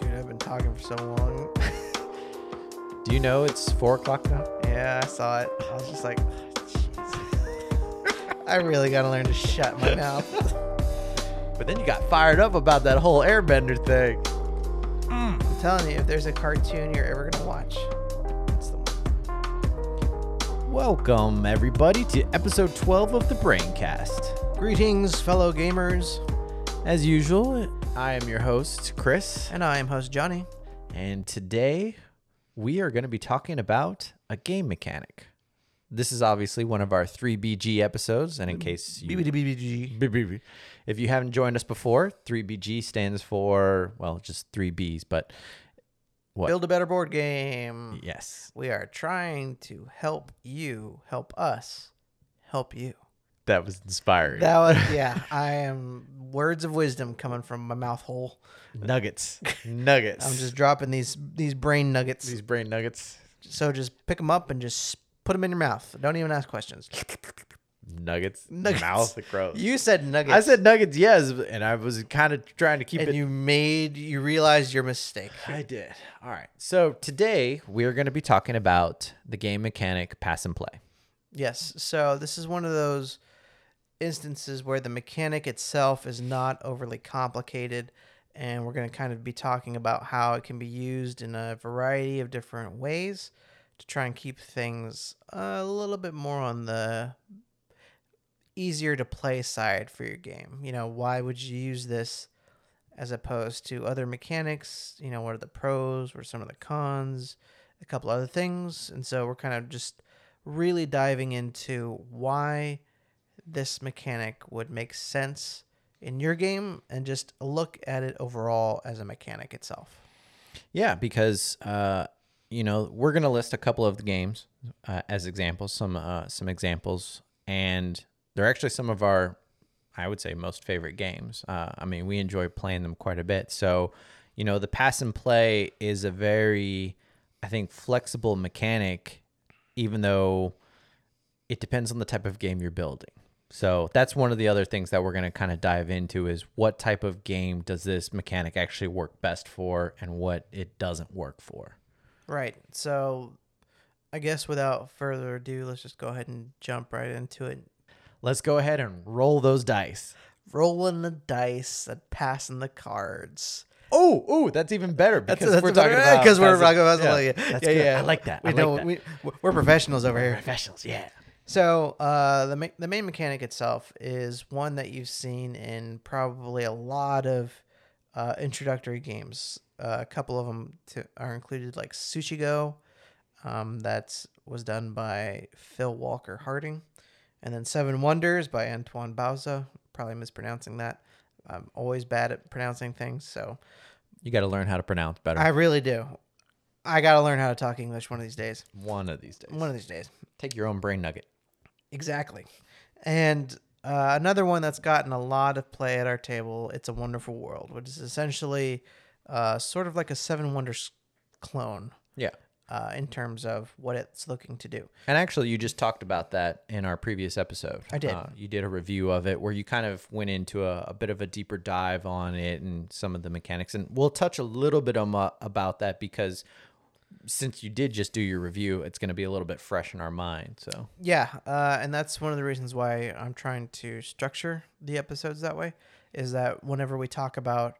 Dude, I've been talking for so long. Do you know it's four o'clock now? yeah, I saw it. I was just like, oh, jeez. I really gotta learn to shut my mouth. But then you got fired up about that whole airbender thing. Mm. I'm telling you, if there's a cartoon you're ever gonna watch, it's the one. Welcome, everybody, to episode 12 of the Braincast. Greetings, fellow gamers, As usual, I am your host, Chris, and I am host Johnny. and today we are going to be talking about a game mechanic. This is obviously one of our 3BG episodes, and in case you. If you haven't joined us before, 3BG stands for, well, just three Bs, but what? Build a better board game. yes, We are trying to help you help us help you. That was inspiring. That was yeah. I am words of wisdom coming from my mouth hole. nuggets. nuggets. I'm just dropping these these brain nuggets. these brain nuggets. So just pick them up and just put them in your mouth. Don't even ask questions. Nuggets. Nuggets. Mouth gross. You said nuggets. I said nuggets, yes, and I was kind of trying to keep and it. you made you realized your mistake. I did. All right. So today we're going to be talking about the game mechanic pass and play. Yes. So this is one of those instances where the mechanic itself is not overly complicated and we're going to kind of be talking about how it can be used in a variety of different ways to try and keep things uh, a little bit more on the easier to play side for your game. You know, why would you use this as opposed to other mechanics? You know, what are the pros? What are some of the cons? A couple other things. And so we're kind of just really diving into why this mechanic would make sense in your game and just look at it overall as a mechanic itself. Yeah, because uh, you know we're gonna list a couple of the games uh, as examples, some uh, some examples, and they're actually some of our, I would say, most favorite games. Uh, I mean, we enjoy playing them quite a bit. So, you know, the pass and play is a very, I think, flexible mechanic, even though it depends on the type of game you're building. So that's one of the other things that we're going to kind of dive into is what type of game does this mechanic actually work best for and what it doesn't work for. Right. So I guess without further ado, let's just go ahead and jump right into it. Let's go ahead and roll those dice. Rolling the dice and passing the cards. Oh, oh, that's even better because That's- we're talking better, about because we're eh, talking about yeah, yeah, that's yeah, yeah. I like that. We I like know that. we we're professionals over here. Professionals, yeah. So uh, the ma- the main mechanic itself is one that you've seen in probably a lot of uh, introductory games. Uh, a couple of them to, are included, like Sushi Go, um, that was done by Phil Walker Harding, and then Seven Wonders by Antoine Bauza. Probably mispronouncing that. I'm always bad at pronouncing things, so You got to learn how to pronounce better. I really do. I gotta learn how to talk English one of these days. one of these days. One of these days. Take your own brain nugget. Exactly. And uh, another one that's gotten a lot of play at our table, It's a Wonderful World, which is essentially uh, sort of like a Seven Wonders clone Yeah. uh, in terms of what it's looking to do. And actually, you just talked about that in our previous episode. I did. Uh, you did a review of it where you kind of went into a, a bit of a deeper dive on it and some of the mechanics. And we'll touch a little bit on, uh, about that because since you did just do your review, it's going to be a little bit fresh in our mind. So, Yeah, uh, and that's one of the reasons why I'm trying to structure the episodes that way. Is that whenever we talk about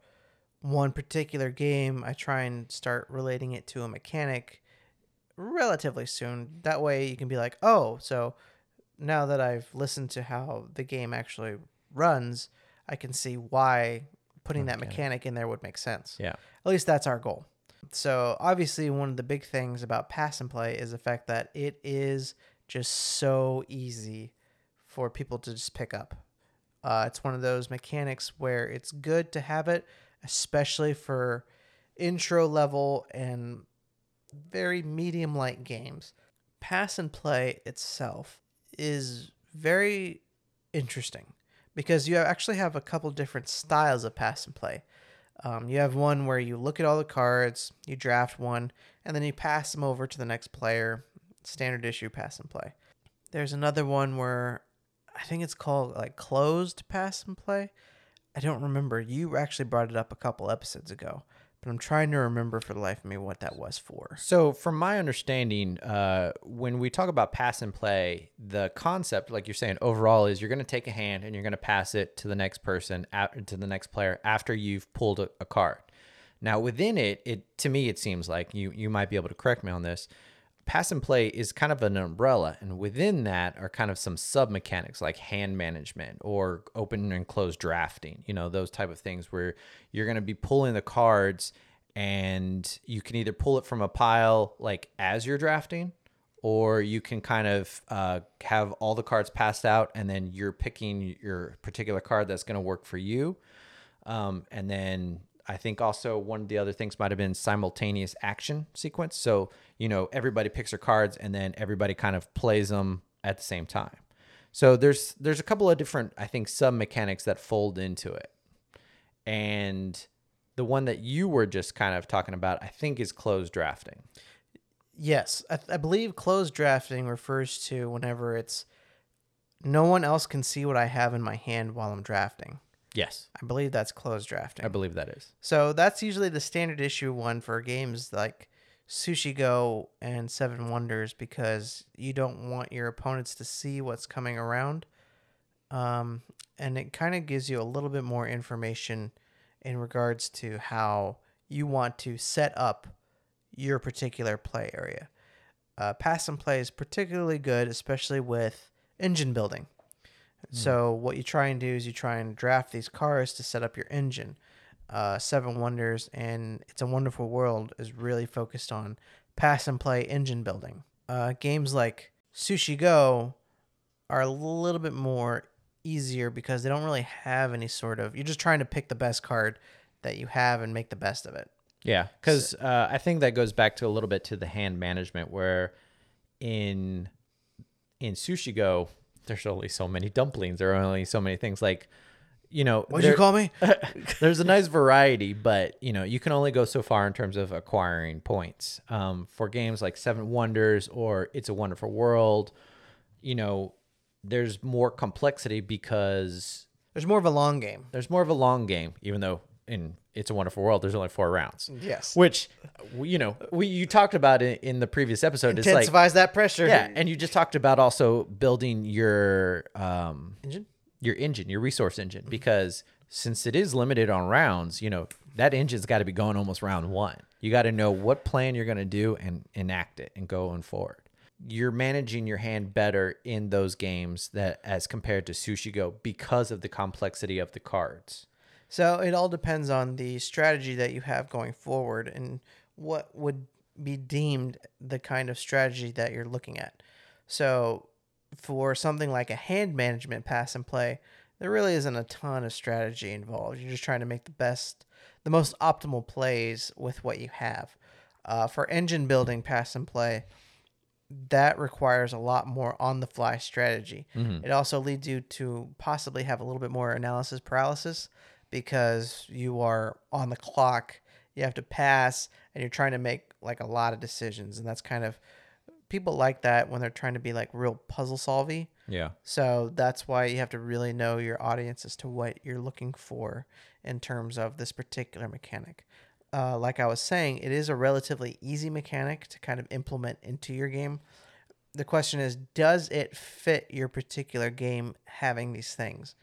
one particular game, I try and start relating it to a mechanic relatively soon. That way, you can be like, oh, so now that I've listened to how the game actually runs, I can see why putting that mechanic in there would make sense. yeah. At least that's our goal. So obviously, one of the big things about pass and play is the fact that it is just so easy for people to just pick up. Uh, it's one of those mechanics where it's good to have it, especially for intro level and very medium light games. Pass and play itself is very interesting because you actually have a couple different styles of pass and play. Um, you have one where you look at all the cards, you draft one, and then you pass them over to the next player. Standard issue pass and play. There's another one where I think it's called like closed pass and play. I don't remember. You actually brought it up a couple episodes ago, but I'm trying to remember for the life of me what that was for. So, from my understanding, uh, when we talk about pass and play, the concept, like you're saying, overall is you're going to take a hand and you're going to pass it to the next person, to the next player after you've pulled a, a card. Now, within it, it to me it seems like you you might be able to correct me on this. Pass and play is kind of an umbrella, and within that are kind of some sub mechanics like hand management or open and close drafting. You know those type of things where you're going to be pulling the cards, and you can either pull it from a pile like as you're drafting, or you can kind of uh, have all the cards passed out, and then you're picking your particular card that's going to work for you. Um, and then I think also one of the other things might have been simultaneous action sequence. So, you know, everybody picks their cards and then everybody kind of plays them at the same time. So there's there's a couple of different I think sub mechanics that fold into it. And the one that you were just kind of talking about, I think is closed drafting. Yes, I, I believe closed drafting refers to whenever it's no one else can see what I have in my hand while I'm drafting. Yes. I believe that's closed drafting. I believe that is. So that's usually the standard issue one for games like Sushi Go and Seven Wonders because you don't want your opponents to see what's coming around. Um, and it kind of gives you a little bit more information in regards to how you want to set up your particular play area. Uh, pass and play is particularly good, especially with engine building. So what you try and do is you try and draft these cars to set up your engine. Uh, Seven Wonders and It's a Wonderful World is really focused on pass and play engine building. Uh, games like Sushi Go are a little bit more easier because they don't really have any sort of. You're just trying to pick the best card that you have and make the best of it. Yeah, because uh, I think that goes back to a little bit to the hand management, where in in Sushi Go, there's only so many dumplings. There are only so many things. Like, you know, What'd you call me? there's a nice variety, but you know, you can only go so far in terms of acquiring points. Um, for games like Seven Wonders or It's a Wonderful World, you know, there's more complexity because There's more of a long game. there's more of a long game, even though in It's a Wonderful World, there's only four rounds. Yes. Which, you know, we you talked about it in the previous episode. It's like, Intensifies that pressure. yeah, and you just talked about also building your um engine. your engine, your resource engine, because since it is limited on rounds, you know that engine's got to be going almost round one. You got to know what plan you're going to do and enact it and going forward. You're managing your hand better in those games that as compared to Sushi Go because of the complexity of the cards. So it all depends on the strategy that you have going forward and what would be deemed the kind of strategy that you're looking at. So for something like a hand management pass and play, there really isn't a ton of strategy involved. You're just trying to make the best, the most optimal plays with what you have. Uh, for engine building pass and play, that requires a lot more on the fly strategy. It also leads you to possibly have a little bit more analysis paralysis because you are on the clock, you have to pass, and you're trying to make like a lot of decisions. And that's kind of people like that when they're trying to be like real puzzle solvy. Yeah. So that's why you have to really know your audience as to what you're looking for in terms of this particular mechanic. Uh, like I was saying, it is a relatively easy mechanic to kind of implement into your game. The question is, does it fit your particular game having these things?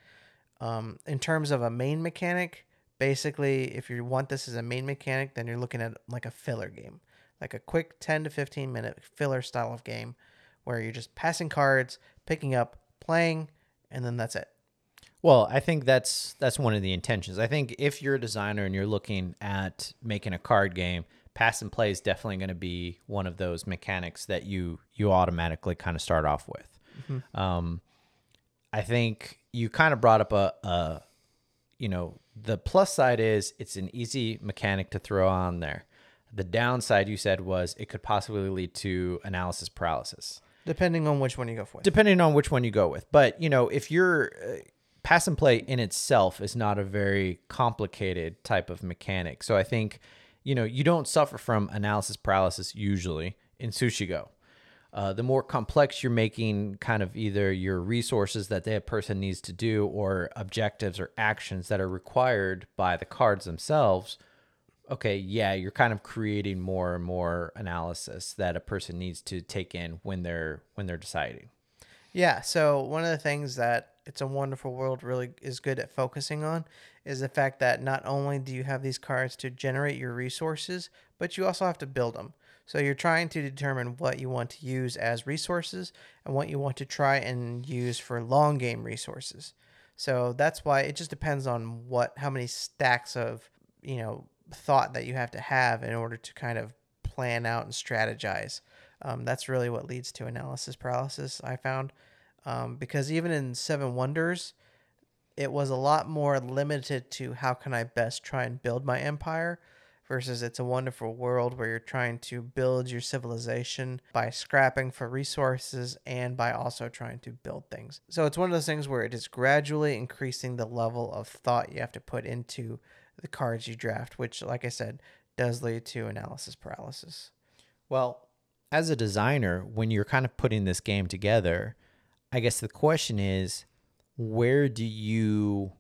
Um, in terms of a main mechanic, basically, if you want this as a main mechanic, then you're looking at like a filler game, like a quick 10 to 15 minute filler style of game where you're just passing cards, picking up, playing, and then that's it. Well, I think that's that's one of the intentions. I think if you're a designer and you're looking at making a card game, pass and play is definitely going to be one of those mechanics that you you automatically kind of start off with. Um, I think you kind of brought up a, a you know the plus side is it's an easy mechanic to throw on there. The downside you said was it could possibly lead to analysis paralysis Depending on which one you go for. depending on which one you go with. But you know, if you're uh, pass and play in itself is not a very complicated type of mechanic, so I think you know you don't suffer from analysis paralysis usually in Sushi Go. Uh, the more complex you're making kind of either your resources that that person needs to do or objectives or actions that are required by the cards themselves okay, yeah, you're kind of creating more and more analysis that a person needs to take in when they're when they're deciding. Yeah. So one of the things that It's a Wonderful World really is good at focusing on is the fact that not only do you have these cards to generate your resources, but you also have to build them. So you're trying to determine what you want to use as resources and what you want to try and use for long game resources. So that's why it just depends on what how many stacks of, you know, thought that you have to have in order to kind of plan out and strategize. Um, that's really what leads to analysis paralysis, I found. Um, because even in Seven Wonders, it was a lot more limited to how can I best try and build my empire versus It's a Wonderful World where you're trying to build your civilization by scrapping for resources and by also trying to build things. So it's one of those things where it is gradually increasing the level of thought you have to put into the cards you draft, which, like I said, does lead to analysis paralysis. Well, as a designer, when you're kind of putting this game together, I guess the question is where do you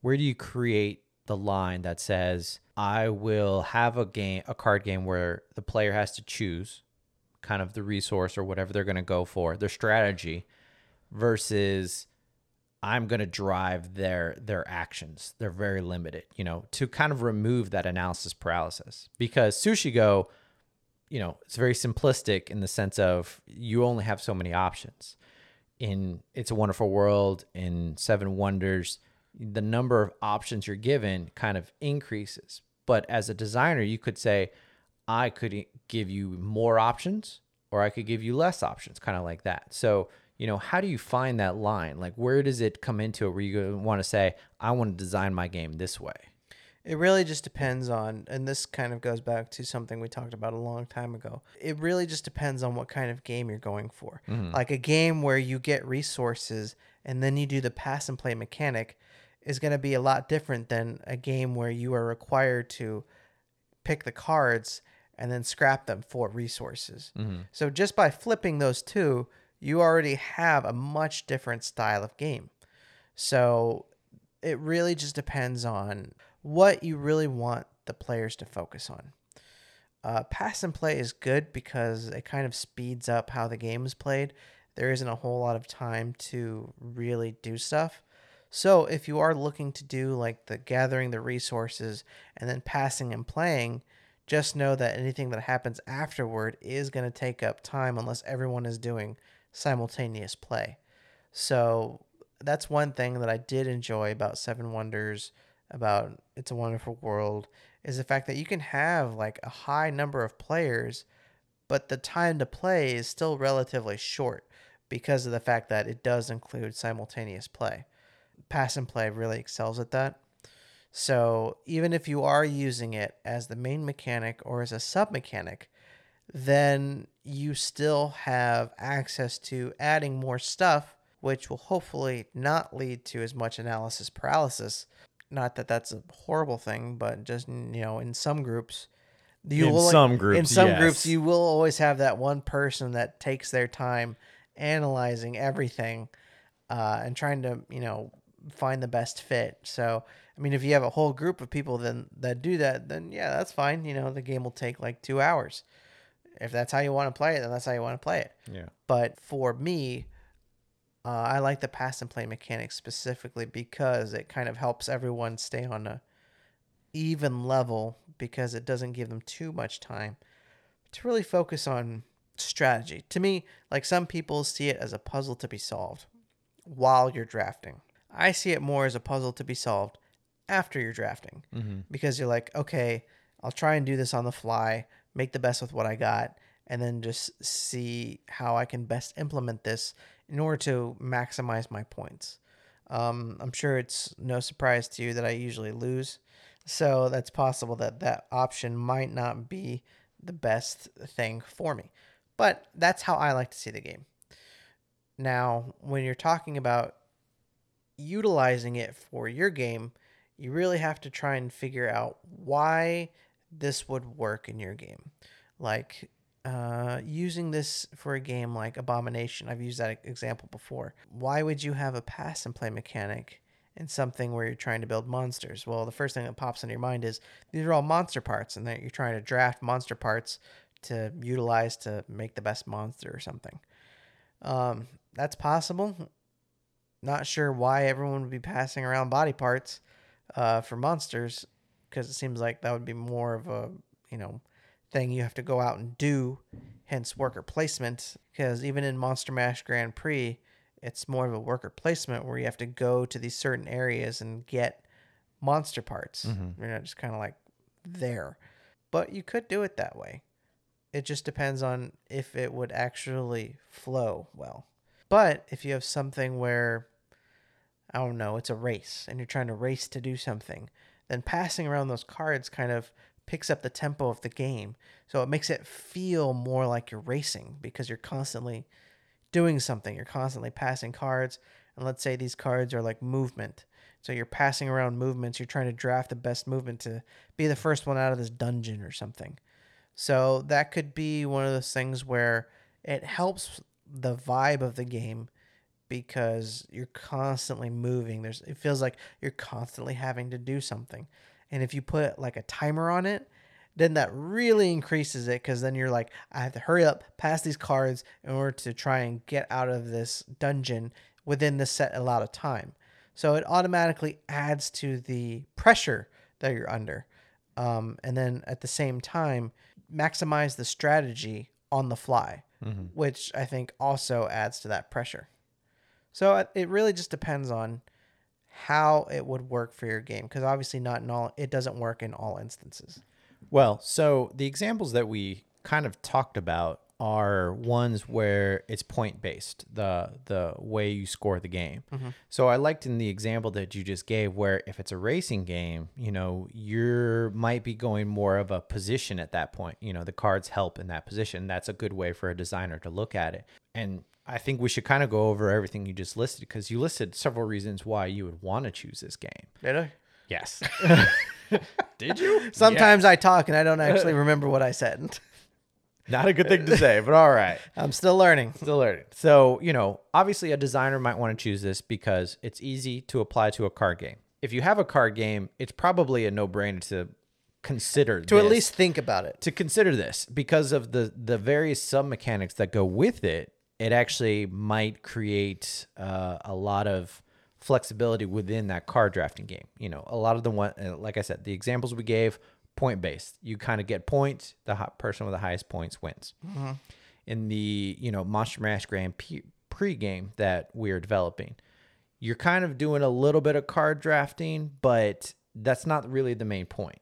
where do you create the line that says I will have a game a card game where the player has to choose kind of the resource or whatever they're going to go for, their strategy versus I'm going to drive their their actions. They're very limited, you know, to kind of remove that analysis paralysis. Because Sushi Go, you know, it's very simplistic in the sense of you only have so many options. In It's a Wonderful World, in Seven Wonders, the number of options you're given kind of increases. But as a designer, you could say, I could give you more options or I could give you less options, kind of like that. So you know, how do you find that line? Like, where does it come into it where you want to say, I want to design my game this way? It really just depends on, and this kind of goes back to something we talked about a long time ago. It really just depends on what kind of game you're going for. Mm-hmm. Like a game where you get resources and then you do the pass and play mechanic is going to be a lot different than a game where you are required to pick the cards and then scrap them for resources. Mm-hmm. So just by flipping those two, you already have a much different style of game. So it really just depends on what you really want the players to focus on. Uh, pass and play is good because it kind of speeds up how the game is played. There isn't a whole lot of time to really do stuff. So if you are looking to do like the gathering the resources and then passing and playing, just know that anything that happens afterward is going to take up time unless everyone is doing simultaneous play. So that's one thing that I did enjoy about Seven Wonders, about It's a Wonderful World, is the fact that you can have like a high number of players, but the time to play is still relatively short because of the fact that it does include simultaneous play. Pass and play really excels at that. So even if you are using it as the main mechanic or as a sub mechanic, then you still have access to adding more stuff, which will hopefully not lead to as much analysis paralysis. Not that that's a horrible thing, but just you know, in some groups, you in will, some groups, in some yes. groups, you will always have that one person that takes their time analyzing everything uh, and trying to you know find the best fit. So, I mean, if you have a whole group of people then that do that, then yeah, that's fine. You know, the game will take like two hours. If that's how you want to play it, then that's how you want to play it. Yeah. But for me, uh, I like the pass and play mechanic specifically because it kind of helps everyone stay on a even level because it doesn't give them too much time to really focus on strategy. To me, like some people see it as a puzzle to be solved while you're drafting. I see it more as a puzzle to be solved after you're drafting mm-hmm. because you're like, okay, I'll try and do this on the fly make the best with what I got, and then just see how I can best implement this in order to maximize my points. Um, I'm sure it's no surprise to you that I usually lose, so that's possible that that option might not be the best thing for me. But that's how I like to see the game. Now, when you're talking about utilizing it for your game, you really have to try and figure out why this would work in your game. Like uh, using this for a game like Abomination, I've used that example before. Why would you have a pass and play mechanic in something where you're trying to build monsters. Well, the first thing that pops into your mind is these are all monster parts, and that you're trying to draft monster parts to utilize to make the best monster or something. Um, that's possible. Not sure why everyone would be passing around body parts uh, for monsters, because it seems like that would be more of a you know thing you have to go out and do, hence worker placement. Because even in Monster Mash Grand Prix, it's more of a worker placement where you have to go to these certain areas and get monster parts. You're not just kind of like there, but you could do it that way. It just depends on if it would actually flow well. But if you have something where I don't know, it's a race and you're trying to race to do something, then passing around those cards kind of picks up the tempo of the game. So it makes it feel more like you're racing because you're constantly doing something. You're constantly passing cards. And let's say these cards are like movement. So you're passing around movements. You're trying to draft the best movement to be the first one out of this dungeon or something. So that could be one of those things where it helps the vibe of the game because you're constantly moving. There's it feels like you're constantly having to do something. And if you put like a timer on it, then that really increases it because then you're like, I have to hurry up, pass these cards in order to try and get out of this dungeon within the set allowed of time. So it automatically adds to the pressure that you're under. Um, and then at the same time, maximize the strategy on the fly, Mm-hmm. which I think also adds to that pressure. So it- it really just depends on how it would work for your game because obviously not in all it doesn't work in all instances. Well, so the examples that we kind of talked about are ones where it's point based, the the way you score the game. Mm-hmm. So I liked in the example that you just gave where if it's a racing game, you know, you're might be going more of a position at that point. You know, the cards help in that position. That's a good way for a designer to look at it. And I think we should kind of go over everything you just listed because you listed several reasons why you would want to choose this game. Did I? Yes. Did you? Sometimes I talk and I don't actually remember what I said. Not a good thing to say, but all right. I'm still learning. Still learning. So, you know, obviously a designer might want to choose this because it's easy to apply to a card game. If you have a card game, it's probably a no-brainer to consider To at least think about it. to consider this because of the the various sub mechanics that go with it. It actually might create uh, a lot of flexibility within that card drafting game. You know, a lot of the one, uh, like I said, the examples we gave, point based. You kind of get points. The person with the highest points wins. Mm-hmm. In the you know Monster Mash Grand Prix game that we're developing, you're kind of doing a little bit of card drafting, but that's not really the main point.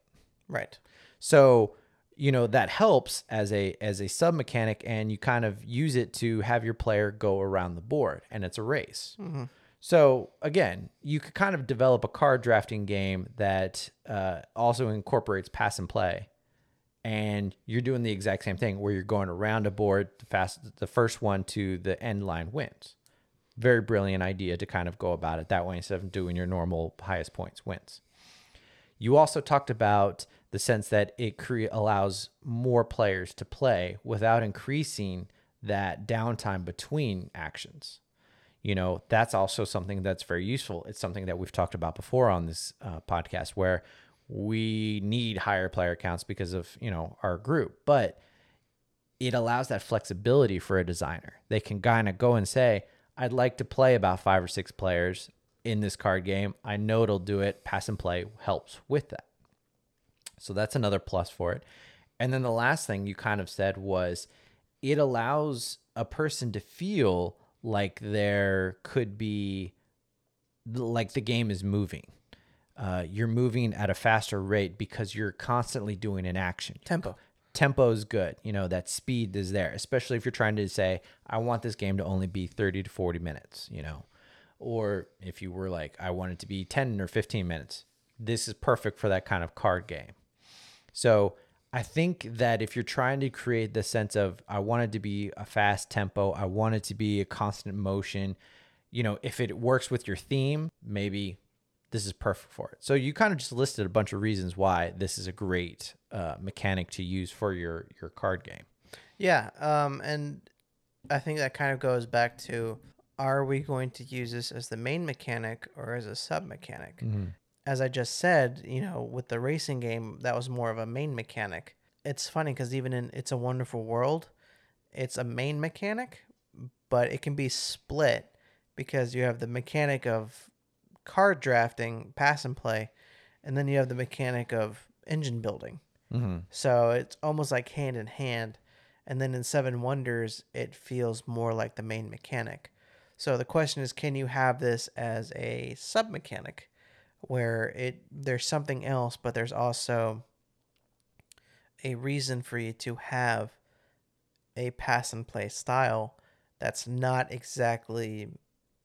Right. So, you know, that helps as a as a sub mechanic and you kind of use it to have your player go around the board and it's a race. Mm-hmm. So, again, you could kind of develop a card drafting game that uh, also incorporates pass and play. And you're doing the exact same thing where you're going around a board, the fast the first one to the end line wins. Very brilliant idea to kind of go about it that way instead of doing your normal highest points wins. You also talked about the sense that it cre- allows more players to play without increasing that downtime between actions. You know, that's also something that's very useful. It's something that we've talked about before on this uh, podcast where we need higher player counts because of, you know, our group. But it allows that flexibility for a designer. They can kind of go and say, I'd like to play about five or six players in this card game. I know it'll do it. Pass and play helps with that. So that's another plus for it. And then the last thing you kind of said was it allows a person to feel like there could be, like the game is moving. Uh, you're moving at a faster rate because you're constantly doing an action Tempo. tempo is good. You know, that speed is there, especially if you're trying to say, I want this game to only be 30 to 40 minutes, you know, or if you were like, I want it to be 10 or 15 minutes. This is perfect for that kind of card game. So I think that if you're trying to create the sense of, I want it to be a fast tempo, I want it to be a constant motion, you know, if it works with your theme, maybe this is perfect for it. So you kind of just listed a bunch of reasons why this is a great uh, mechanic to use for your your card game. Yeah, um, and I think that kind of goes back to are we going to use this as the main mechanic or as a sub mechanic? Mm-hmm. As I just said, you know, with the racing game, that was more of a main mechanic. It's funny because even in It's a Wonderful World, it's a main mechanic, but it can be split because you have the mechanic of card drafting, pass and play, and then you have the mechanic of engine building. Mm-hmm. So it's almost like hand in hand. And then in Seven Wonders, it feels more like the main mechanic. So the question is, can you have this as a sub mechanic, where it there's something else, but there's also a reason for you to have a pass and play style that's not exactly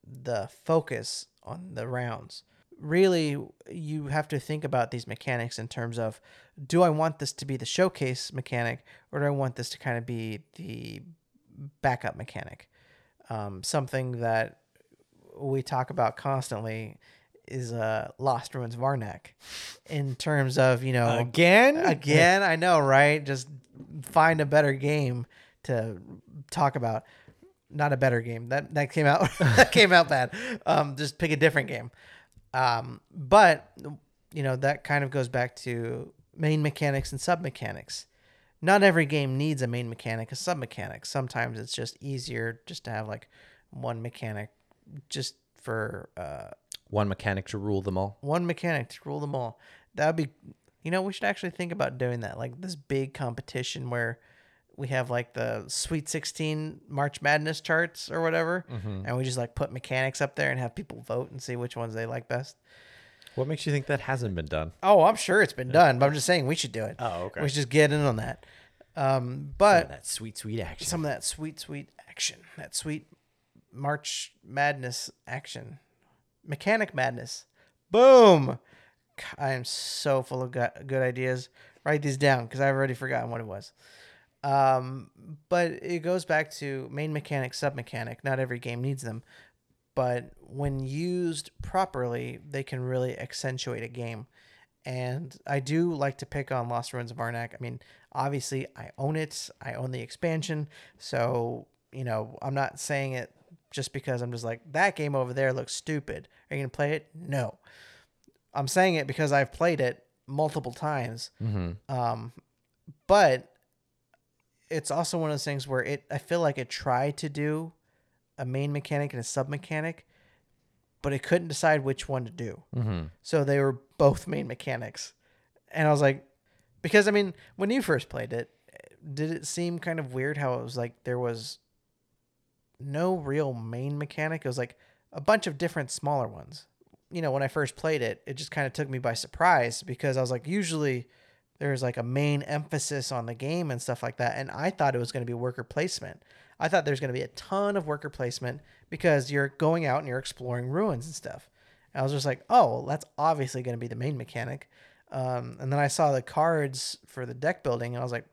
the focus on the rounds. Really, you have to think about these mechanics in terms of do I want this to be the showcase mechanic or do I want this to kind of be the backup mechanic? Um, something that we talk about constantly is uh, Lost Ruins of Arnak in terms of, you know, Again? again, I know, right? Just find a better game to talk about. Not a better game. That that came out that came out bad. Um, just pick a different game. Um, but you know that kind of goes back to main mechanics and sub mechanics. Not every game needs a main mechanic, a sub mechanic. Sometimes it's just easier just to have like one mechanic, just for uh, One mechanic to rule them all. one mechanic to rule them all. That would be, you know, we should actually think about doing that. Like this big competition where we have like the Sweet 16 March Madness charts or whatever, and we just like put mechanics up there and have people vote and see which ones they like best. What makes you think that hasn't been done? Oh, I'm sure it's been done, but I'm just saying we should do it. Oh, okay. We should just get in on that. Um, but that sweet, sweet action. some of that sweet, sweet action, that sweet March Madness action, mechanic madness. Boom! I am so full of good, ideas. Write these down because I've already forgotten what it was. Um, but it goes back to main mechanic, sub mechanic. Not every game needs them, but when used properly, they can really accentuate a game. And I do like to pick on Lost Ruins of Arnak. I mean, obviously, I own it. I own the expansion, so you know I'm not saying it just because I'm just like that game over there looks stupid. Are you gonna play it? No. I'm saying it because I've played it multiple times. Mm-hmm. Um, but it's also one of those things where it I feel like it tried to do a main mechanic and a sub mechanic, but it couldn't decide which one to do. Mm-hmm. So they were both main mechanics. And I was like, because I mean, when you first played it, did it seem kind of weird how it was like there was no real main mechanic? It was like a bunch of different smaller ones. You know, when I first played it, it just kind of took me by surprise because I was like, usually there's like a main emphasis on the game and stuff like that. And I thought it was going to be worker placement. I thought there's going to be a ton of worker placement because you're going out and you're exploring ruins and stuff. And I was just like, oh, that's obviously going to be the main mechanic. Um, and then I saw the cards for the deck building, and I was like,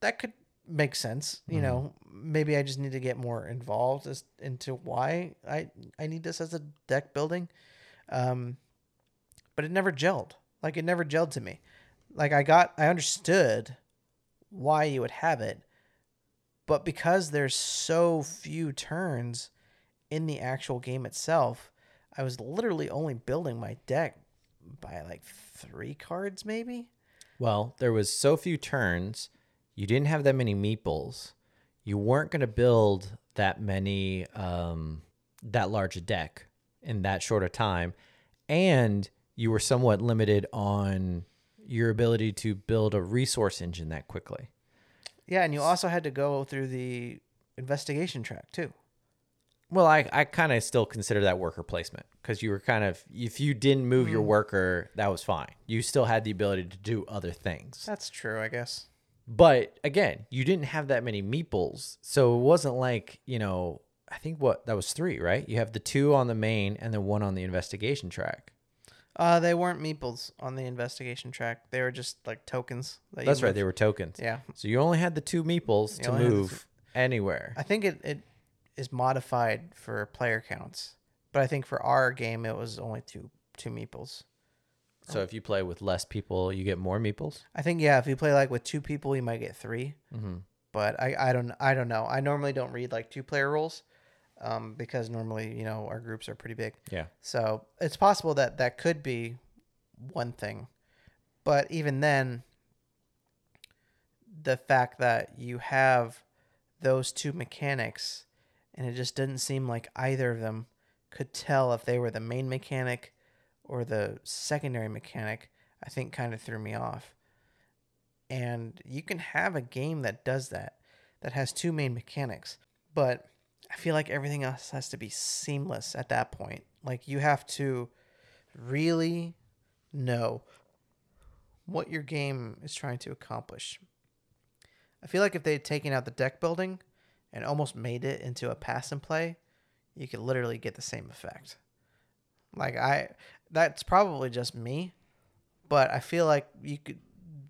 that could make sense. You know, maybe I just need to get more involved as into why I I need this as a deck building. Um, but it never gelled. Like it never gelled to me. Like I got, I understood why you would have it, but because there's so few turns in the actual game itself, I was literally only building my deck by like three cards, maybe. Well, there was so few turns. You didn't have that many meeples. You weren't going to build that many, um, that large a deck in that short a time, and you were somewhat limited on your ability to build a resource engine that quickly. Yeah, and you also had to go through the investigation track too. Well, I, I kind of still consider that worker placement because you were kind of, if you didn't move your worker, that was fine. You still had the ability to do other things. That's true, I guess. But again, you didn't have that many meeples. So it wasn't like, you know, I think what that was three, right? You have the two on the main and then one on the investigation track. Uh, they weren't meeples on the investigation track. They were just like tokens. That you That's right. moved. They were tokens. Yeah, So you only had the two meeples You to move anywhere. I think it, it is modified for player counts, but I think for our game it was only two two meeples. So if you play with less people, you get more meeples. I think yeah, if you play like with two people, you might get 3 Mhm. But I, I don't I don't know. I normally don't read like two player rules. um, because normally, you know, our groups are pretty big. Yeah. So it's possible that that could be one thing. But even then, the fact that you have those two mechanics and it just didn't seem like either of them could tell if they were the main mechanic or the secondary mechanic, I think kind of threw me off. And you can have a game that does that, that has two main mechanics, but I feel like everything else has to be seamless at that point. Like you have to really know what your game is trying to accomplish. I feel like if they had taken out the deck building and almost made it into a pass and play, you could literally get the same effect. Like I that's probably just me, but I feel like you could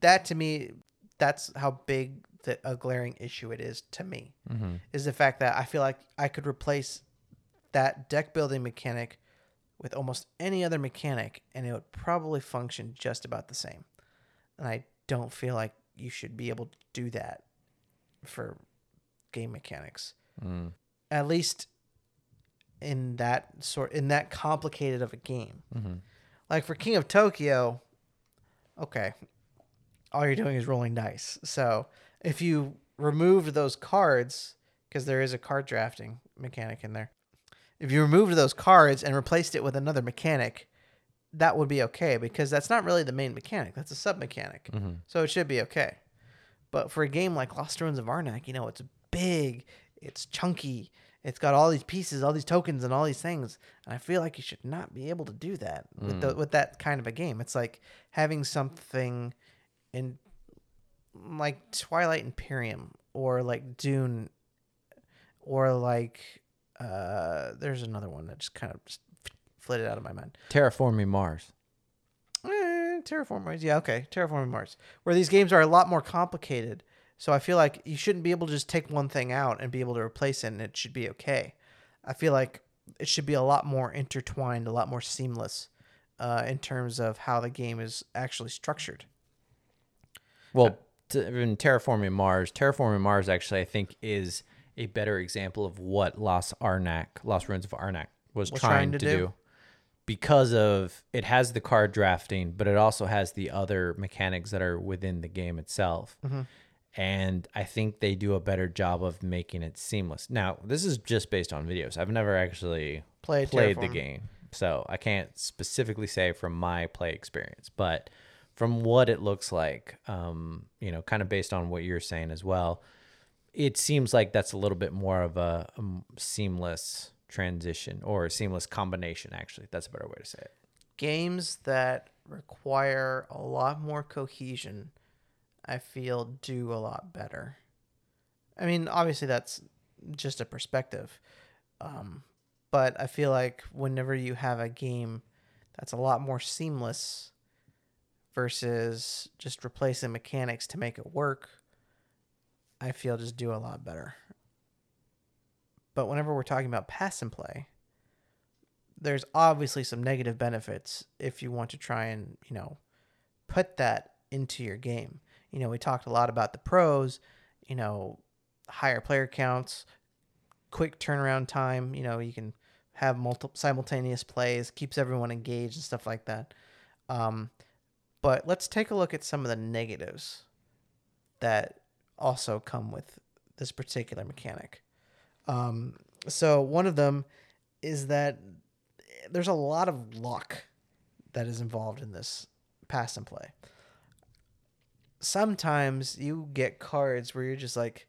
that to me that's how big the, a glaring issue it is to me Mm-hmm. is the fact that I feel like I could replace that deck building mechanic with almost any other mechanic and it would probably function just about the same. And I don't feel like you should be able to do that for game mechanics. Mm. At least in that sort in that complicated of a game. Mm-hmm. Like for King of Tokyo, okay, all you're doing is rolling dice. So if you removed those cards, because there is a card drafting mechanic in there, if you removed those cards and replaced it with another mechanic, that would be okay because that's not really the main mechanic. That's a sub mechanic. Mm-hmm. So it should be okay. But for a game like Lost Ruins of Arnak, you know, it's big, it's chunky, it's got all these pieces, all these tokens, and all these things. And I feel like you should not be able to do that with the, with that kind of a game. It's like having something in like Twilight Imperium or like Dune or like uh there's another one that just kind of just flitted out of my mind. Terraforming Mars. Eh, Terraform Mars. Yeah, okay. Terraforming Mars. Where these games are a lot more complicated. So I feel like you shouldn't be able to just take one thing out and be able to replace it and it should be okay. I feel like it should be a lot more intertwined, a lot more seamless uh, in terms of how the game is actually structured. Well, in Terraforming Mars, Terraforming Mars actually I think is a better example of what Lost Arnak, Lost Ruins of Arnak was Was trying, trying to to, do. do. Because of it has the card drafting, but it also has the other mechanics that are within the game itself. And I think they do a better job of making it seamless. Now, this is just based on videos. I've never actually Played played the game. So I can't specifically say from my play experience, but from what it looks like, um, you know, kind of based on what you're saying as well, it seems like that's a little bit more of a, um, seamless transition or a seamless combination. Actually, that's a better way to say it. Games that require a lot more cohesion, I feel, do a lot better. I mean, obviously, that's just a perspective. Um, but I feel like whenever you have a game that's a lot more seamless versus just replacing mechanics to make it work, I feel just do a lot better. But whenever we're talking about pass and play, there's obviously some negative benefits if you want to try and, you know, put that into your game. You know, we talked a lot about the pros, you know, higher player counts, quick turnaround time, you know, you can have multiple simultaneous plays, keeps everyone engaged and stuff like that. Um, but let's take a look at some of the negatives that also come with this particular mechanic. Um, so one of them is that there's a lot of luck that is involved in this pass and play. Sometimes you get cards where you're just like,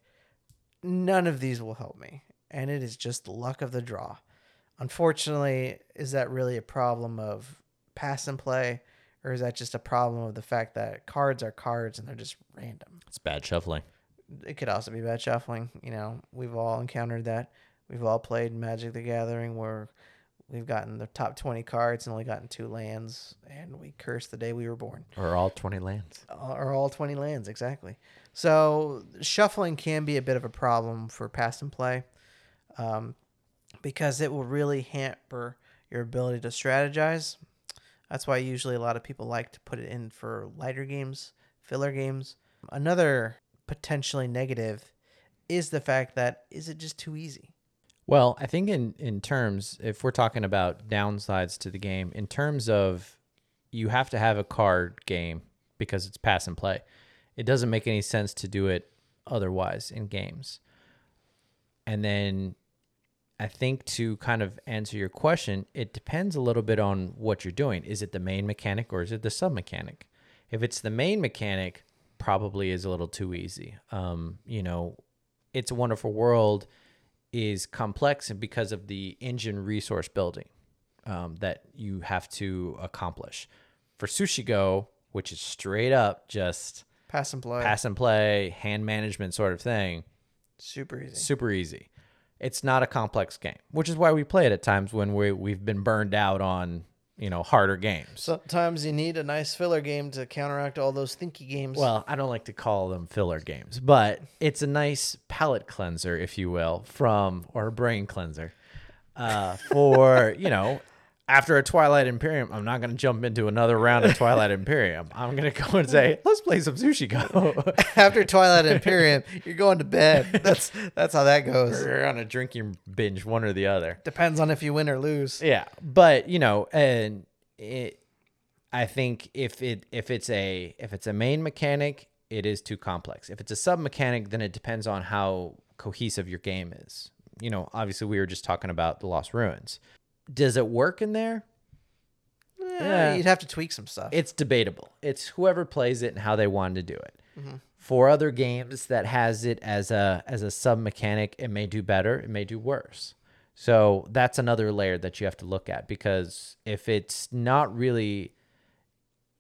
none of these will help me, and it is just luck of the draw. Unfortunately, is that really a problem of pass and play, or is that just a problem of the fact that cards are cards and they're just random? It's bad shuffling. it could also be bad shuffling. You know, we've all encountered that. We've all played Magic the Gathering where we've gotten the top 20 cards and only gotten two lands, and we curse the day we were born. Or all 20 lands. Or all 20 lands, exactly. So, shuffling can be a bit of a problem for pass and play um, because it will really hamper your ability to strategize. That's why usually a lot of people like to put it in for lighter games, filler games. Another potentially negative is the fact that is it just too easy? Well, I think in in terms, if we're talking about downsides to the game, in terms of you have to have a card game because it's pass and play. It doesn't make any sense to do it otherwise in games. And then I think to kind of answer your question, it depends a little bit on what you're doing. Is it the main mechanic or is it the sub mechanic? If it's the main mechanic, probably is a little too easy. Um, you know, it's a wonderful world is complex and because of the engine resource building um, that you have to accomplish. For Sushi Go, which is straight up just Pass and play. pass and play, hand management sort of thing, Super easy. super easy. It's not a complex game, which is why we play it at times when we we've been burned out on you know harder games. Sometimes you need a nice filler game to counteract all those thinky games. Well, I don't like to call them filler games, but it's a nice palate cleanser, if you will, from or a brain cleanser uh, for you know. After a Twilight Imperium, I'm not going to jump into another round of Twilight Imperium. I'm going to go and say, let's play some Sushi Go. after Twilight Imperium, you're going to bed. That's that's how that goes. We're on a drinking binge, one or the other. Depends on if you win or lose. Yeah, but you know, and it, I think if it if it's a if it's a main mechanic, it is too complex. If it's a sub mechanic, then it depends on how cohesive your game is. You know, obviously we were just talking about the Lost Ruins. Does it work in there? Yeah, you'd have to tweak some stuff. It's debatable. It's whoever plays it and how they wanted to do it. Mm-hmm. For other games that has it as a as a sub mechanic, it may do better, it may do worse. So that's another layer that you have to look at because if it's not really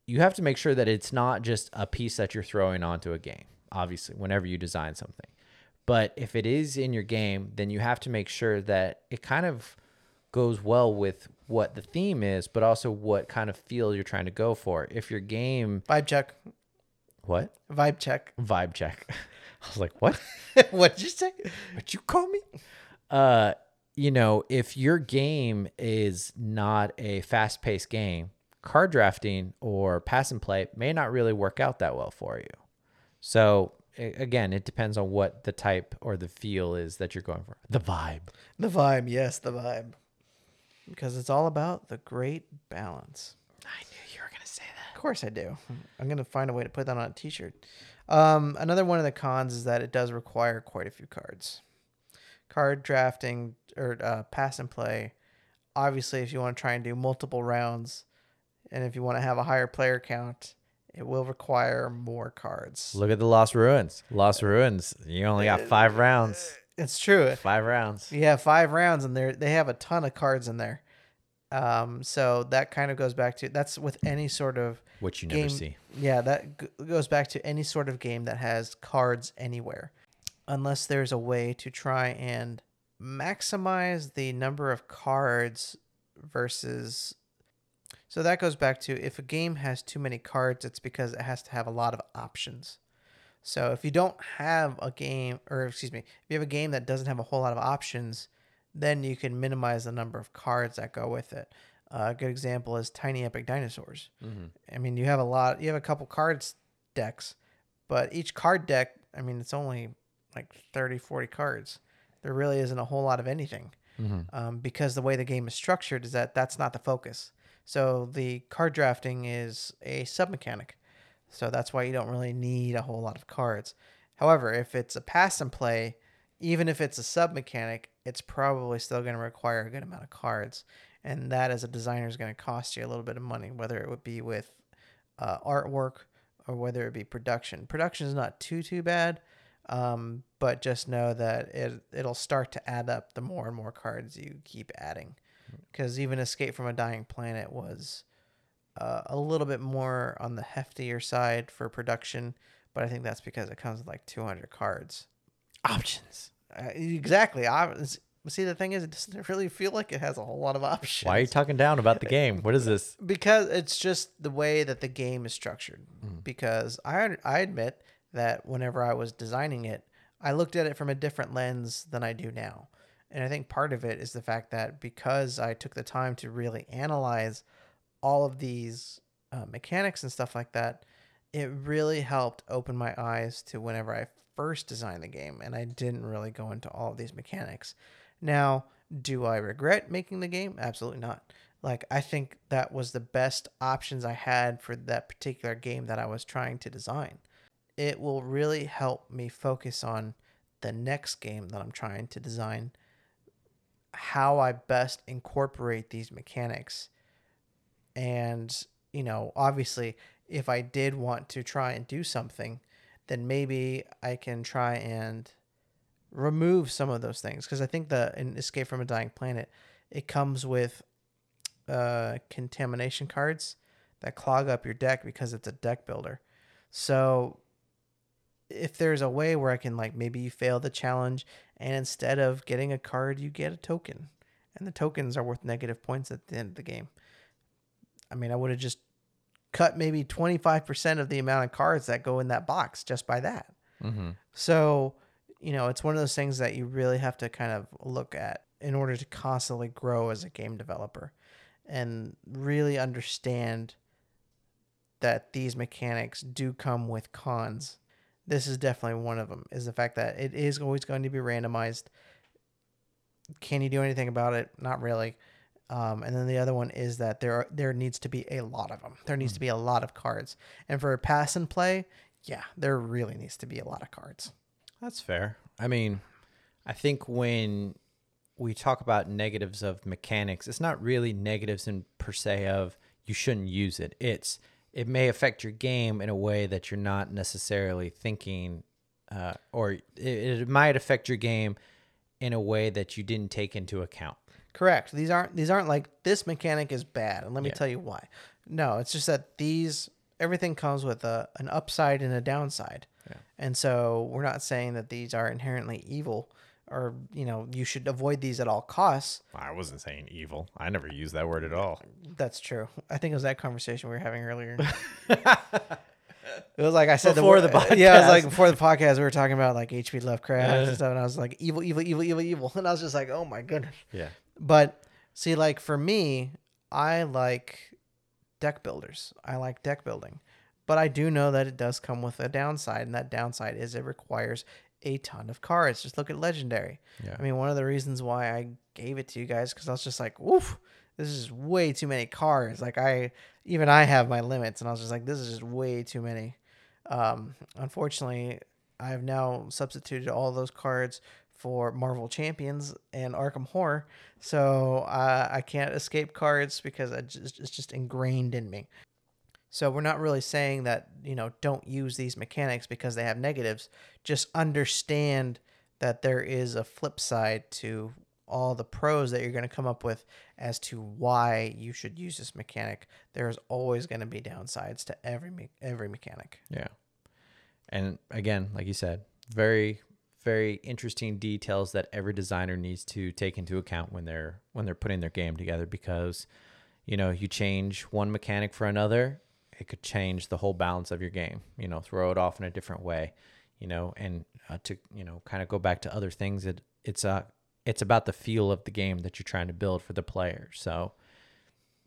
you have to make sure that it's not just a piece that you're throwing onto a game, obviously, whenever you design something. But if it is in your game, then you have to make sure that it kind of goes well with what the theme is, but also what kind of feel you're trying to go for. If your game, Vibe check. what? Vibe check. Vibe check. I was like, what? What'd you say? what you call me? Uh, you know, if your game is not a fast paced game, card drafting or pass and play may not really work out that well for you. So again, it depends on what the type or the feel is that you're going for. The vibe. The vibe, yes, the vibe. Because it's all about the great balance. I knew you were gonna say that. Of course I do. I'm gonna find a way to put that on a t-shirt. Um, another one of the cons is that it does require quite a few cards. Card drafting or uh, pass and play. Obviously, if you want to try and do multiple rounds, and if you want to have a higher player count, it will require more cards. Look at the Lost Ruins. Lost Ruins. You only got five rounds. It's true. Five rounds. Yeah, five rounds, and they they have a ton of cards in there. Um, so that kind of goes back to that's with any sort of Which you never see. Yeah, that g- goes back to any sort of game that has cards anywhere, unless there's a way to try and maximize the number of cards versus. So that goes back to if a game has too many cards, it's because it has to have a lot of options. So if you don't have a game, or excuse me, if you have a game that doesn't have a whole lot of options, then you can minimize the number of cards that go with it. Uh, a good example is Tiny Epic Dinosaurs. I mean, you have a lot, you have a couple cards decks, but each card deck, I mean, it's only like 30, 40 cards. There really isn't a whole lot of anything um, because the way the game is structured is that that's not the focus. So the card drafting is a sub mechanic. So that's why you don't really need a whole lot of cards. However, if it's a pass and play, even if it's a sub mechanic, it's probably still going to require a good amount of cards. And that, as a designer, is going to cost you a little bit of money, whether it would be with uh, artwork or whether it be production. Production is not too too bad, um, but just know that it it'll start to add up the more and more cards you keep adding. Because even Escape from a Dying Planet was uh, a little bit more on the heftier side for production, but I think that's because it comes with like 200 cards. Options. Uh, exactly. I, it's- see, the thing is, it doesn't really feel like it has a whole lot of options Why are you talking down about the game? What is this? because it's just the way that the game is structured. Because I I admit that whenever I was designing it, I looked at it from a different lens than I do now. And I think part of it is the fact that because I took the time to really analyze all of these uh, mechanics and stuff like that, it really helped open my eyes to whenever I first designed the game and I didn't really go into all of these mechanics. Now, do I regret making the game? Absolutely not. Like I think that was the best options I had for that particular game that I was trying to design. It will really help me focus on the next game that I'm trying to design how I best incorporate these mechanics. And, you know, obviously, if I did want to try and do something, then maybe I can try and remove some of those things. Because I think the in Escape from a Dying Planet, it comes with uh, contamination cards that clog up your deck because it's a deck builder. So if there's a way where I can like maybe you fail the challenge and instead of getting a card you get a token and the tokens are worth negative points at the end of the game. I mean, I would have just cut maybe 25% of the amount of cards that go in that box just by that. Mm-hmm. So, you know, it's one of those things that you really have to kind of look at in order to constantly grow as a game developer and really understand that these mechanics do come with cons. This is definitely one of them is the fact that it is always going to be randomized. Can you do anything about it? Not really. Um, and then the other one is that there are, there needs to be a lot of them. There needs to be a lot of cards. And for pass and play, yeah, there really needs to be a lot of cards. That's fair. I mean, I think when we talk about negatives of mechanics, it's not really negatives in per se of you shouldn't use it. It's it may affect your game in a way that you're not necessarily thinking, uh, or it, it might affect your game in a way that you didn't take into account. Correct. These aren't these aren't like this mechanic is bad, and let me Yeah. tell you why. No, it's just that these everything comes with a an upside and a downside. Yeah. And so we're not saying that these are inherently evil or you know you should avoid these at all costs. I wasn't saying evil. I never used that word at all. That's true. I think it was that conversation we were having earlier. It was like I said Before the, the word- Yeah, it was podcast. like before the podcast we were talking about like H.P. Lovecraft and stuff, and I was like evil, evil, evil, evil, evil, and I was just like, oh my goodness. Yeah. But see, like for me, I like deck builders. I like deck building. But I do know that it does come with a downside, and that downside is it requires a ton of cards. Just look at Legendary. Yeah. I mean, one of the reasons why I gave it to you guys because I was just like, woof, this is way too many cards. Like I, even I have my limits, and I was just like, this is just way too many. Um, unfortunately, I've now substituted all those cards for Marvel Champions and Arkham Horror, so uh, I can't escape cards because just, it's just ingrained in me. So we're not really saying that you know don't use these mechanics because they have negatives. Just understand that there is a flip side to all the pros that you're going to come up with as to why you should use this mechanic. There's always going to be downsides to every me- every mechanic. Yeah. And again, like you said, very very interesting details that every designer needs to take into account when they're when they're putting their game together because you know, you change one mechanic for another, it could change the whole balance of your game, you know, throw it off in a different way, you know, and uh, to, you know, kind of go back to other things it it's uh it's about the feel of the game that you're trying to build for the player. So,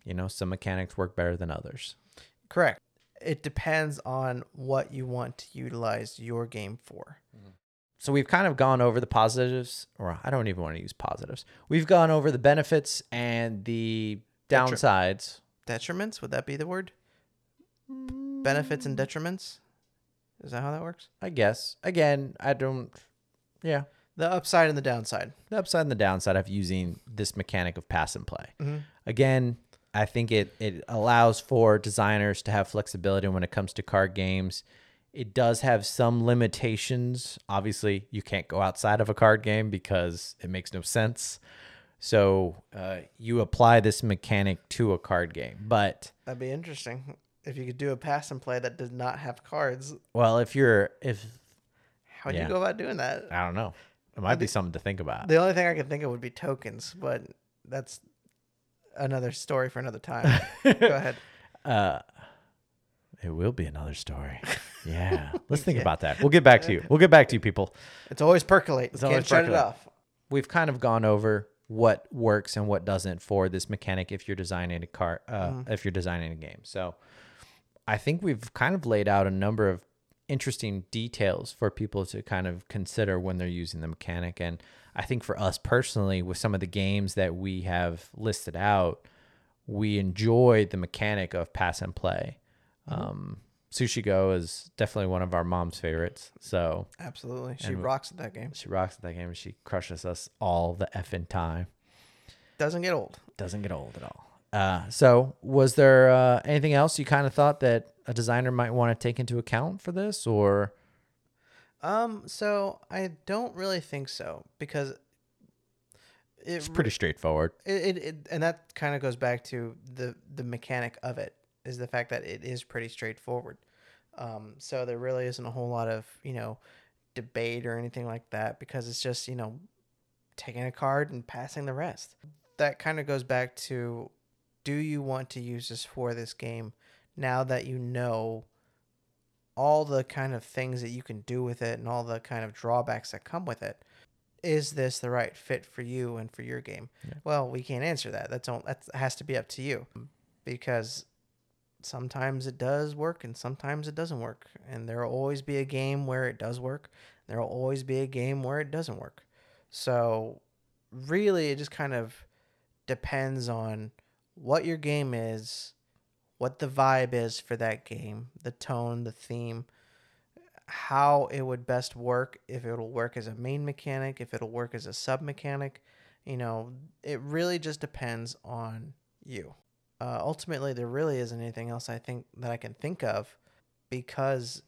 you know, some mechanics work better than others. Correct. It depends on what you want to utilize your game for. So we've kind of gone over the positives, or I don't even want to use positives. We've gone over the benefits and the downsides. Detriments, would that be the word? Benefits and detriments? Is that how that works? I guess. Again, I don't. Yeah, The upside and the downside. the upside and the downside of using this mechanic of pass and play. Mhm. Again, I think it it allows for designers to have flexibility when it comes to card games. It does have some limitations. Obviously, you can't go outside of a card game because it makes no sense. So uh, you apply this mechanic to a card game. But That'd be interesting if you could do a pass and play that does not have cards. well, if you're if How'd Yeah. you go about doing that? I don't know, it might be something to think about. The only thing I could think of would be tokens, but that's another story for another time. go ahead. Uh, it will be another story. Yeah, let's think about that. We'll get back to you. We'll get back to you, people. It's always percolate. It's Can't always shut percolate. it off. We've kind of gone over what works and what doesn't for this mechanic if you're designing a car, uh, if you're designing a game. So I think we've kind of laid out a number of interesting details for people to kind of consider when they're using the mechanic. And I think for us personally, with some of the games that we have listed out, we enjoy the mechanic of pass and play. Um, Sushi Go is definitely one of our mom's favorites. So Absolutely. She rocks at that game. she rocks at that game. She crushes us all the effing time. Doesn't get old. Doesn't get old at all. Uh, so, was there uh, anything else you kind of thought that a designer might want to take into account for this, or Um, so I don't really think so because it it's pretty straightforward? it, it, it and that kind of goes back to the the mechanic of it is the fact that it is pretty straightforward. Um, so there really isn't a whole lot of you know debate or anything like that because it's just you know taking a card and passing the rest. That kind of goes back to do you want to use this for this game now that you know all the kind of things that you can do with it and all the kind of drawbacks that come with it is this the right fit for you and for your game? Yeah. Well, we can't answer that. That's all. That has to be up to you, because sometimes it does work and sometimes it doesn't work, and there will always be a game where it does work. There will always be a game where it doesn't work. So, really, it just kind of depends on what your game is, what the vibe is for that game, the tone, the theme, how it would best work, if it'll work as a main mechanic, if it'll work as a sub mechanic. You know, it really just depends on you. Uh, ultimately, there really isn't anything else I think that I can think of because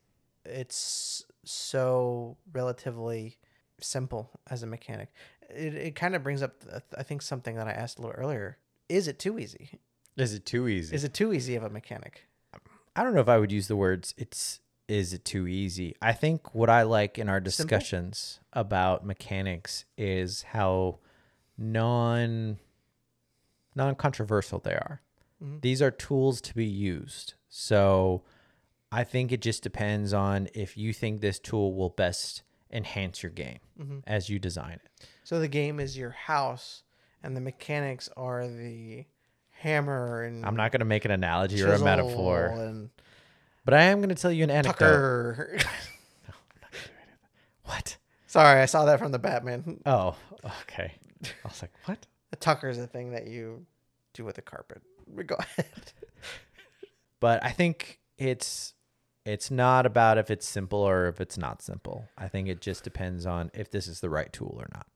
it's so relatively simple as a mechanic. It, it kind of brings up, I think, something that I asked a little earlier. Is it too easy? Is it too easy? Is it too easy of a mechanic? I don't know if I would use the words it's is it too easy. I think what I like in our discussions about mechanics is how non non controversial they are. Mhm. These are tools to be used. So I think it just depends on if you think this tool will best enhance your game Mhm. as you design it. So the game is your house, and the mechanics are the hammer and I'm not going to make an analogy or a metaphor, and but I am going to tell you an anecdote. Tucker. What? Sorry, I saw that from the Batman. Oh, okay. I was like, what? The Tucker is a thing that you do with a carpet. Go ahead. but I think it's it's not about if it's simple or if it's not simple. I think it just depends on if this is the right tool or not.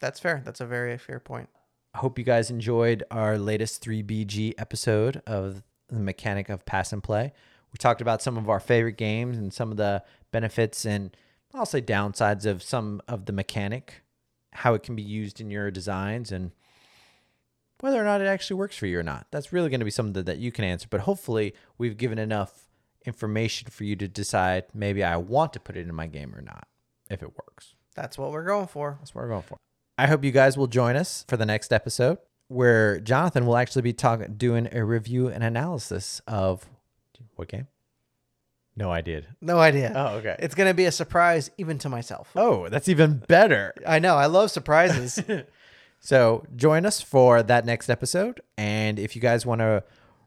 That's fair. That's a very fair point. I hope you guys enjoyed our latest 3BG episode of the mechanic of pass and play. We talked about some of our favorite games and some of the benefits and I'll say downsides of some of the mechanic, how it can be used in your designs and whether or not it actually works for you or not. That's really going to be something that you can answer, but hopefully we've given enough information for you to decide maybe I want to put it in my game or not if it works. That's what we're going for. That's what we're going for. I hope you guys will join us for the next episode where Jonathan will actually be talking, doing a review and analysis of what game? No, idea. No idea. Oh, okay. It's going to be a surprise even to myself. Oh, that's even better. I know. I love surprises. So join us for that next episode. And if you guys want to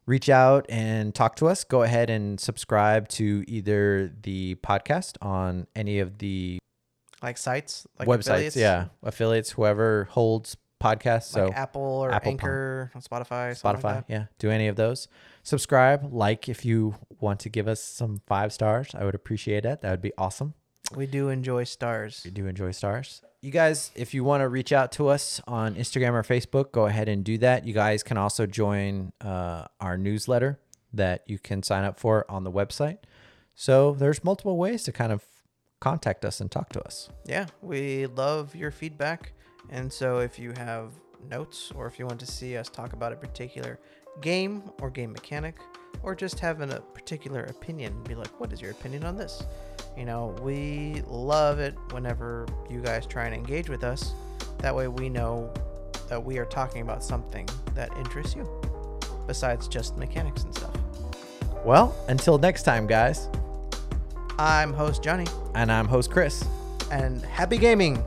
reach out and talk to us, go ahead and subscribe to either the podcast on any of the like sites, like websites. affiliates, Yeah. Affiliates, whoever holds podcasts. like so Apple or Apple Anchor, Spotify, Spotify. like that. yeah. Do any of those. Subscribe, like if you want to give us some five stars. I would appreciate it. That would be awesome. We do enjoy stars. We do enjoy stars. You guys, if you want to reach out to us on Instagram or Facebook, go ahead and do that. You guys can also join uh, our newsletter that you can sign up for on the website. So there's multiple ways to kind of contact us and talk to us. Yeah, we love your feedback. And so if you have notes or if you want to see us talk about a particular game or game mechanic or just having a particular opinion, be like, what is your opinion on this? You know, we love it whenever you guys try and engage with us. That way we know that we are talking about something that interests you besides just mechanics and stuff. Well, until next time, guys. I'm host Johnny And I'm host Chris. and happy gaming.